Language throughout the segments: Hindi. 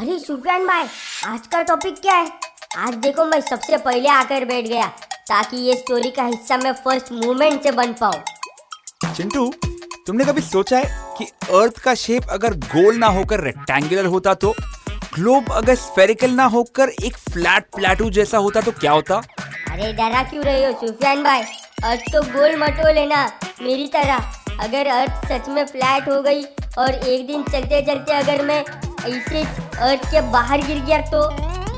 अरे सुफियान भाई आज का टॉपिक क्या है? आज देखो मैं सबसे पहले आकर बैठ गया ताकि ये स्टोरी का हिस्सा मैं फ़र्स्ट मूवमेंट से बन पाऊँ। चिंटू तुमने कभी सोचा है कि अर्थ का शेप अगर गोल ना होकर रेक्टेंगुलर होता तो ग्लोब अगर स्फेरिकल ना होकर एक फ्लैट प्लेटू जैसा होता तो क्या होता? अरे डरा क्यों रहे हो सुफियान भाई? अर्थ तो गोल मटोल है ना मेरी तरह। अगर अर्थ सच में फ्लैट हो गई और एक दिन चलते चलते अगर मैं ऐसे अर्थ के बाहर गिर गया तो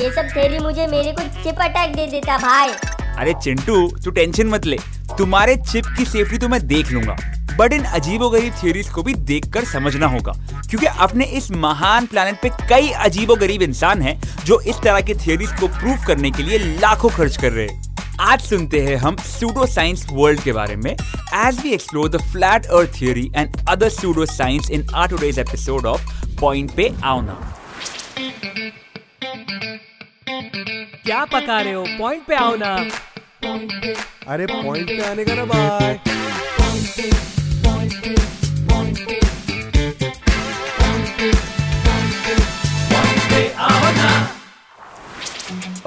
ये सब थेरी मुझे, मेरे को चिप अटैक दे देता भाई। अरे चिंटू, तू टेंशन मत ले। तुम्हारे चिप की सेफ्टी तो मैं देख लूँगा। बट इन अजीबो गरीब थियोरीज को भी देखकर समझना होगा। क्योंकि अपने इस महान प्लेनेट पे कई अजीबो गरीब इंसान हैं जो इस तरह की थियोरीज को प्रूव करने के लिए लाखों खर्च कर रहे हैं। आज सुनते हैं हम सूडो साइंस वर्ल्ड के बारे में। As we explore the flat earth theory and other pseudo science in our today's episode of point पे आओ क्या पका रहे हो? पॉइंट पे आओ ना। अरे पॉइंट पे आने का ना bye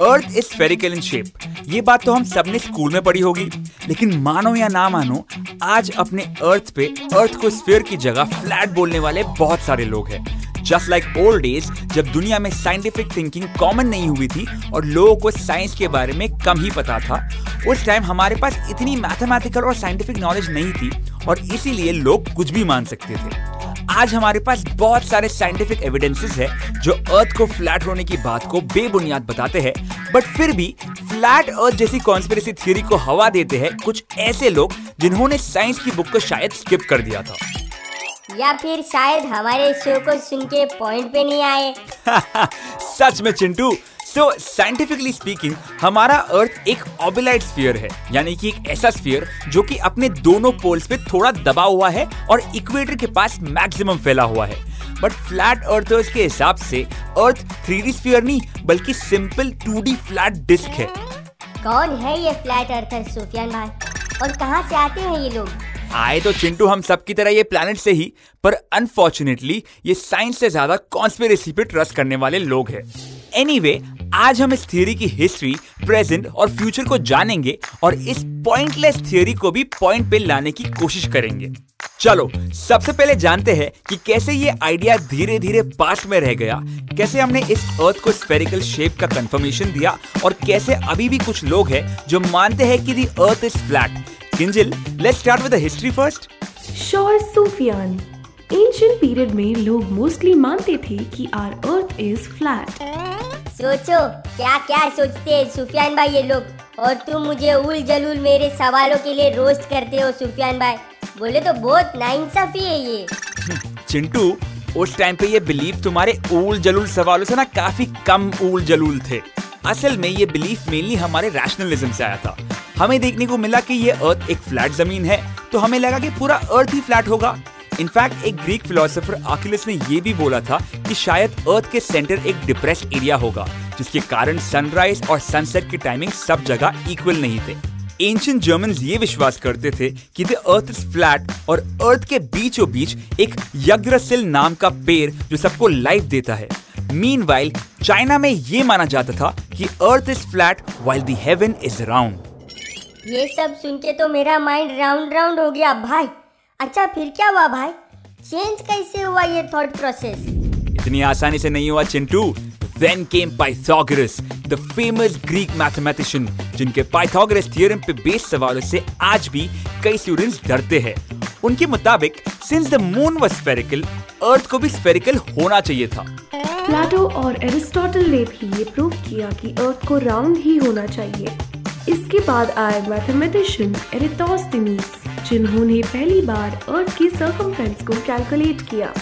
earth is spherical in shape ये बात तो हम सबने स्कूल में पढ़ी होगी। लेकिन मानो या ना मानो आज अपने अर्थ पे अर्थ को स्फेयर की जगह फ्लैट बोलने वाले बहुत सारे लोग हैं। जस्ट लाइक ओल्ड डेज़ जब दुनिया में साइंटिफिक थिंकिंग कॉमन नहीं हुई थी और लोगों को साइंस के बारे में कम ही पता था, उस टाइम हमारे पास इतनी मैथमेटिकल और साइंटिफिक नॉलेज नहीं थी और इसीलिए लोग कुछ भी मान सकते थे। आज हमारे पास बहुत सारे साइंटिफिक एविडेंसेस है जो अर्थ को फ्लैट होने की बात को बेबुनियाद बताते हैं बट फिर भी फ्लैट अर्थ जैसी कॉन्स्पिरेसी थ्योरी को हवा देते हैं कुछ ऐसे लोग जिन्होंने साइंस की बुक को शायद स्किप कर दिया था। या फिर शायद हमारे शो को सुन के पॉइंट पे नहीं आए। सच में चिंटू सो साइंटिफिकली स्पीकिंग हमारा अर्थ एक ऑबिलाइट स्फीयर है यानी कि एक ऐसा स्फीयर जो कि अपने दोनों पोल्स पे थोड़ा दबा हुआ है और इक्वेटर के पास मैक्सिमम फैला हुआ है। बट फ्लैट अर्थर्स के हिसाब से अर्थ थ्री डी स्फीयर नहीं बल्कि simple two D flat disc है। कौन है ये फ्लैट अर्थर सुफियान भाई? और कहाँ से आते हैं ये लोग? आए तो चिंटू हम सब की तरह ये प्लेनेट से ही पर अनफॉर्चुनेटली ये साइंस से ज़्यादा कॉन्स्पिरेसी पे ट्रस्ट करने वाले लोग हैं। एनीवे anyway, आज हम इस थियोरी की हिस्ट्री प्रेजेंट और फ्यूचर को जानेंगे और इस पॉइंटलेस थियोरी को भी पॉइंट पे लाने की कोशिश करेंगे। चलो सबसे पहले जानते हैं कि कैसे ये आइडिया धीरे धीरे पास्ट में रह गया। कैसे हमने इस अर्थ को स्फेरिकल शेप का कंफर्मेशन दिया और कैसे अभी भी कुछ लोग हैं जो मानते हैं कि the earth is flat Kinjal let's start with the history first sure Sufiyan ancient period में लोग मोस्टली मानते थे कि आर अर्थ इज़ फ्लैट सोचो क्या क्या सोचते हैं सुफियान भाई ये लोग? और तुम मुझे उल जलूल मेरे सवालों के लिए रोस्ट करते हो सुफियान भाई। बोले तो बहुत नाइंसाफी है ये। चिंटू उस टाइम पे ये बिलीफ तुम्हारे ऊल जलूल सवालों से ना काफ़ी कम उल जलूल थे। असल में ये बिलीफ मेनली हमारे रैशनलिज्म से आया था। हमें देखने को मिला कि ये अर्थ एक फ्लैट ज़मीन है तो हमें लगा कि पूरा अर्थ ही फ्लैट होगा। इनफैक्ट एक ग्रीक फिलोसोफर आकिलस ने ये भी बोला था कि शायद अर्थ के सेंटर एक डिप्रेस्ड एरिया होगा, जिसके कारण सनराइज और सनसेट की टाइमिंग सब जगह इक्वल नहीं थे। एंशियंट जर्मन ये विश्वास करते थे कि द अर्थ इज़ फ्लैट और अर्थ के बीचों बीच एक यग्रसिल नाम का पेड़ जो सबको लाइफ देता है। मीन चाइना में ये माना जाता था कि earth is flat while the heaven is round ये सब सुन के तो मेरा माइंड राउंड राउंड हो गया भाई। अच्छा फिर क्या हुआ भाई? चेंज कैसे हुआ ये थॉट प्रोसेस इतनी आसानी से नहीं हुआ Chintu. Then came Pythagoras, the famous Greek mathematician, जिनके Pythagoras theorem पे बेस सवालों से आज भी कई स्टूडेंट्स डरते हैं। उनके मुताबिक since the moon was spherical earth को भी स्फेरिकल होना चाहिए था। प्लेटो और एरिस्टोटल ने भी ये प्रूव किया कि अर्थ को राउंड ही होना चाहिए। इसके बाद आए मैथमेटिशियन एरिटोस्थेनीस जिन्होंने पहली बार अर्थ की सर्कमफ्रेंस को कैलकुलेट किया।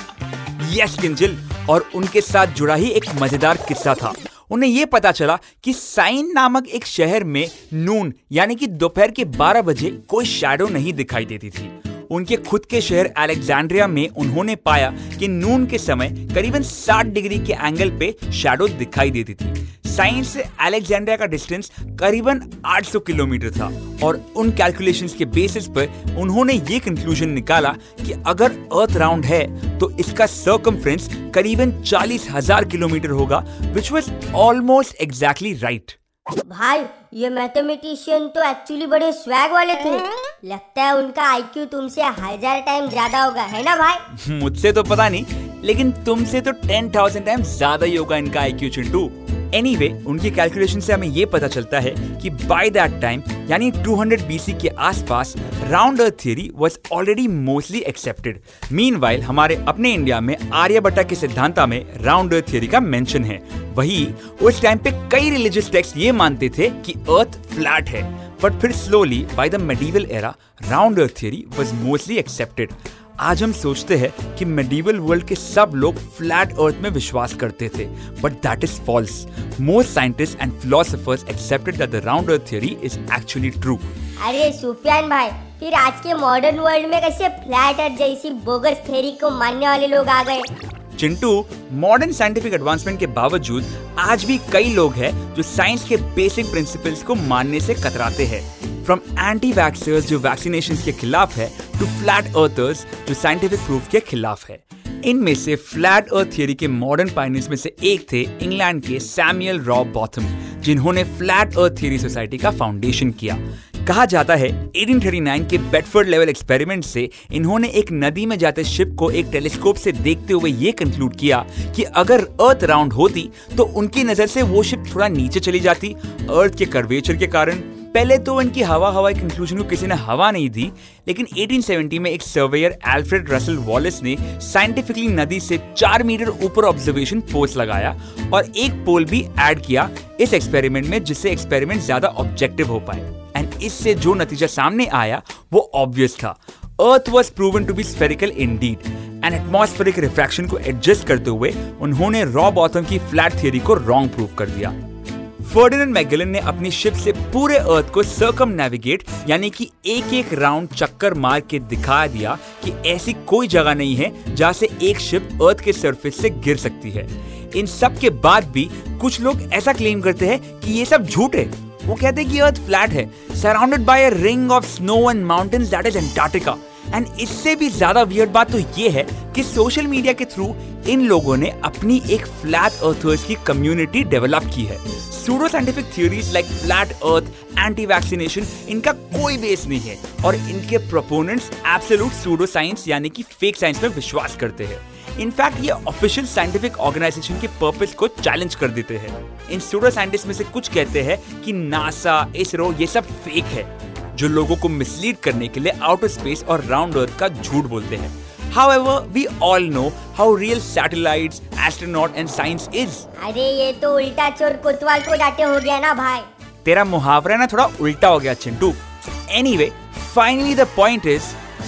यस, किंजल। और उनके साथ जुड़ा ही एक मज़ेदार किस्सा था। उन्हें यह पता चला कि साइन नामक एक शहर में नून, यानी कि दोपहर के 12 बजे कोई शैडो नहीं दिखाई देती थी। उनके खुद के शहर अलेक्जेंड्रिया में उन्होंने पाया कि नून के समय करीबन 60 डिग्री के एंगल पे शैडो दिखाई देती थी। साइंस से अलेक्जेंड्रिया का डिस्टेंस करीबन 800 किलोमीटर था और उन कैलकुलेशंस के बेसिस पर उन्होंने ये कंक्लूजन निकाला कि अगर अर्थ राउंड है तो इसका सर्कमफ्रेंस करीबन चालीस हज़ार किलोमीटर होगा which was almost exactly right भाई ये मैथमेटिशियन तो एक्चुअली बड़े स्वैग वाले थे। लगता है उनका आईक्यू तुमसे हज़ार टाइम ज़्यादा होगा है ना भाई? मुझसे तो पता नहीं लेकिन तुमसे तो टेन थाउज़ेंड टाइम ज़्यादा ही होगा इनका आईक्यू चिंटू। एनीवे anyway, उनकी कैलकुलेशन से हमें ये पता चलता है कि बाय दैट टाइम यानी 200 बीसी के आसपास round earth theory was already mostly accepted meanwhile हमारे अपने इंडिया में आर्यभट्टा के सिद्धांता में राउंड अर्थ थियरी का मेंशन है। वही उस टाइम पे कई रिलीजियस टेक्स्ट ये मानते थे कि अर्थ फ्लैट है। बट फिर slowly by the medieval era round earth theory was mostly accepted आज हम सोचते हैं कि मेडिवल वर्ल्ड के सब लोग फ्लैट अर्थ में विश्वास करते थे but that is false most scientist and philosophers accepted that the round earth theory is actually true अरे सुफियान भाई फिर आज के मॉडर्न वर्ल्ड में कैसे फ्लैट अर्थ जैसी बोगस थ्योरी को मानने वाले लोग आ गए? चिंटू मॉडर्न साइंटिफिक एडवांसमेंट के बावजूद आज भी कई लोग हैं जो साइंस के बेसिक प्रिंसिपल्स को मानने से कतराते हैं। फ्रॉम एंटी वैक्सर्स जो वैक्सीनेशन के खिलाफ है टू फ्लैट अर्थर्स जो साइंटिफिक प्रूफ के खिलाफ है। इनमें से फ्लैट अर्थ थियरी के मॉडर्न पाइनियर्स में से एक थे इंग्लैंड के Samuel Rowbotham flat earth theory society का फाउंडेशन किया। कहा जाता है 1839 के बेडफोर्ड लेवल एक्सपेरिमेंट से इन्होंने एक नदी में जाते शिप को एक टेलीस्कोप से देखते हुए ये कंक्लूड किया कि अगर अर्थ राउंड होती तो उनकी नज़र से वो शिप थोड़ा नीचे चली जाती अर्थ के कर्वेचर के कारण। पहले तो इनकी हवा हवा कंक्लूजन को किसी ने हवा नहीं दी, लेकिन 1870 में एक सर्वेयर एल्फ्रेड रसल वॉलिस ने साइंटिफिकली नदी से चार मीटर ऊपर ऑब्जर्वेशन पोस्ट लगाया और एक पोल भी ऐड किया इस एक्सपेरिमेंट में, जिससे एक्सपेरिमेंट ज़्यादा ऑब्जेक्टिव हो पाए। एंड इससे जो नतीजा सामने आया, वो ऑब्वियस था। Earth was proven to be spherical indeed and atmospheric refraction को एडजस्ट करते हुए उन्होंने रॉब ऑथम की फ्लैट थियरी को रॉन्ग प्रूव कर दिया। फर्डिनेंड मैगलन ने अपनी शिप से पूरे अर्थ को सर्कम नेविगेट यानी कि एक एक राउंड चक्कर मार के दिखा दिया कि ऐसी कोई जगह नहीं है जहाँ से एक शिप अर्थ के सरफेस से गिर सकती है। इन सब के बाद भी कुछ लोग ऐसा क्लेम करते हैं कि ये सब झूठ है। वो कहते हैं कि अर्थ फ्लैट है surrounded by a ring of snow and mountains that is Antarctica and इससे भी ज़्यादा वियर्ड बात तो ये है कि सोशल मीडिया के थ्रू इन लोगों ने अपनी एक फ्लैट अर्थर्स की कम्युनिटी डेवलप की है। Pseudo scientific theories like flat earth anti vaccination इनका कोई बेस नहीं है। और इनके प्रोपोनेंट्स एब्सोल्यूट सूडो साइंस यानी कि फेक साइंस में विश्वास करते हैं। इनफैक्ट ये ऑफिशियल साइंटिफिक ऑर्गेनाइजेशन के पर्पस को चैलेंज कर देते हैं। इन सूडो साइंटिस्ट में से कुछ कहते हैं कि नासा इसरो ये सब फेक है, जो लोगों को मिसलीड करने के लिए आउटर स्पेस और राउंड अर्थ का झूठ बोलते हैं। However, we all know how real satellites, astronaut and science is. अरे ये तो उल्टा चोर कोतवाल को जाते हो गया ना भाई। तेरा मुहावरा ना थोड़ा उल्टा हो गया Chintu. Anyway finally the point is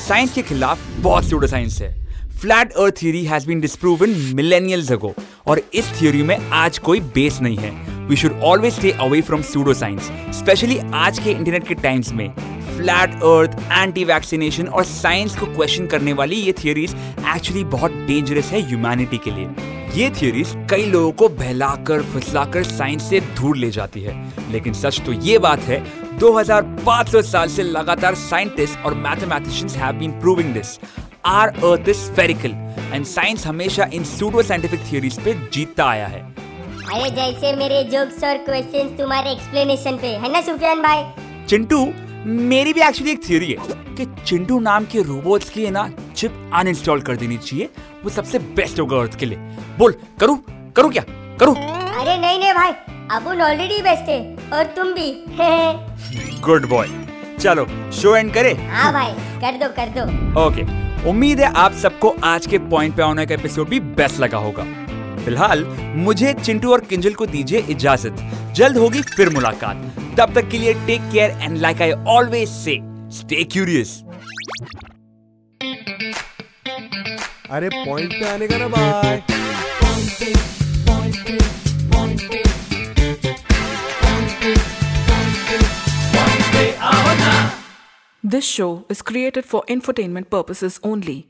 science के खिलाफ बहुत सूडो साइंस है। Flat earth theory has been disproven millennials ago और इस थ्योरी में आज कोई बेस नहीं है। We should always stay away from pseudo science specially आज के इंटरनेट के टाइम्स में। फ्लैट अर्थ एंटी वैक्सीनेशन और साइंस को क्वेश्चन करने वाली ये थियोरीज एक्चुअली बहुत डेंजरस है ह्यूमैनिटी के लिए। ये थियोरीज कई लोगों को बहलाकर फुसलाकर साइंस से दूर ले जाती है। लेकिन सच तो ये बात है 2500 साल से लगातार साइंटिस्ट और mathematicians have been proving this our earth is spherical and science हमेशा इन सूडो साइंटिफिक थियोरीज पे जीतता आया है। अरे जैसे मेरे जोक्स और क्वेश्चंस तुम्हारे एक्सप्लेनेशन पे है ना सुफियान भाई? चिंटू मेरी भी एक्चुअली एक थियोरी है कि चिंटू नाम के रोबोट्स की ना चिप अनइंस्टॉल कर देनी चाहिए वो सबसे बेस्ट होगा अर्थ के लिए। बोल करूँ? करूँ क्या? करूँ? अरे नहीं नहीं भाई अबुन ऑलरेडी बेस्ट है और तुम भी। गुड बॉय चलो शो एंड करे? हाँ भाई कर दो कर दो। ओके उम्मीद है आप सबको आज के पॉइंट पे आने का एपिसोड भी बेस्ट लगा होगा। फ़िलहाल मुझे चिंटू और किंजल को दीजिए इजाज़त। जल्द होगी फिर मुलाकात। तब तक के लिए take care and like I always say stay curious अरे पॉइंट पे आने का ना bye This show is created for infotainment purposes only.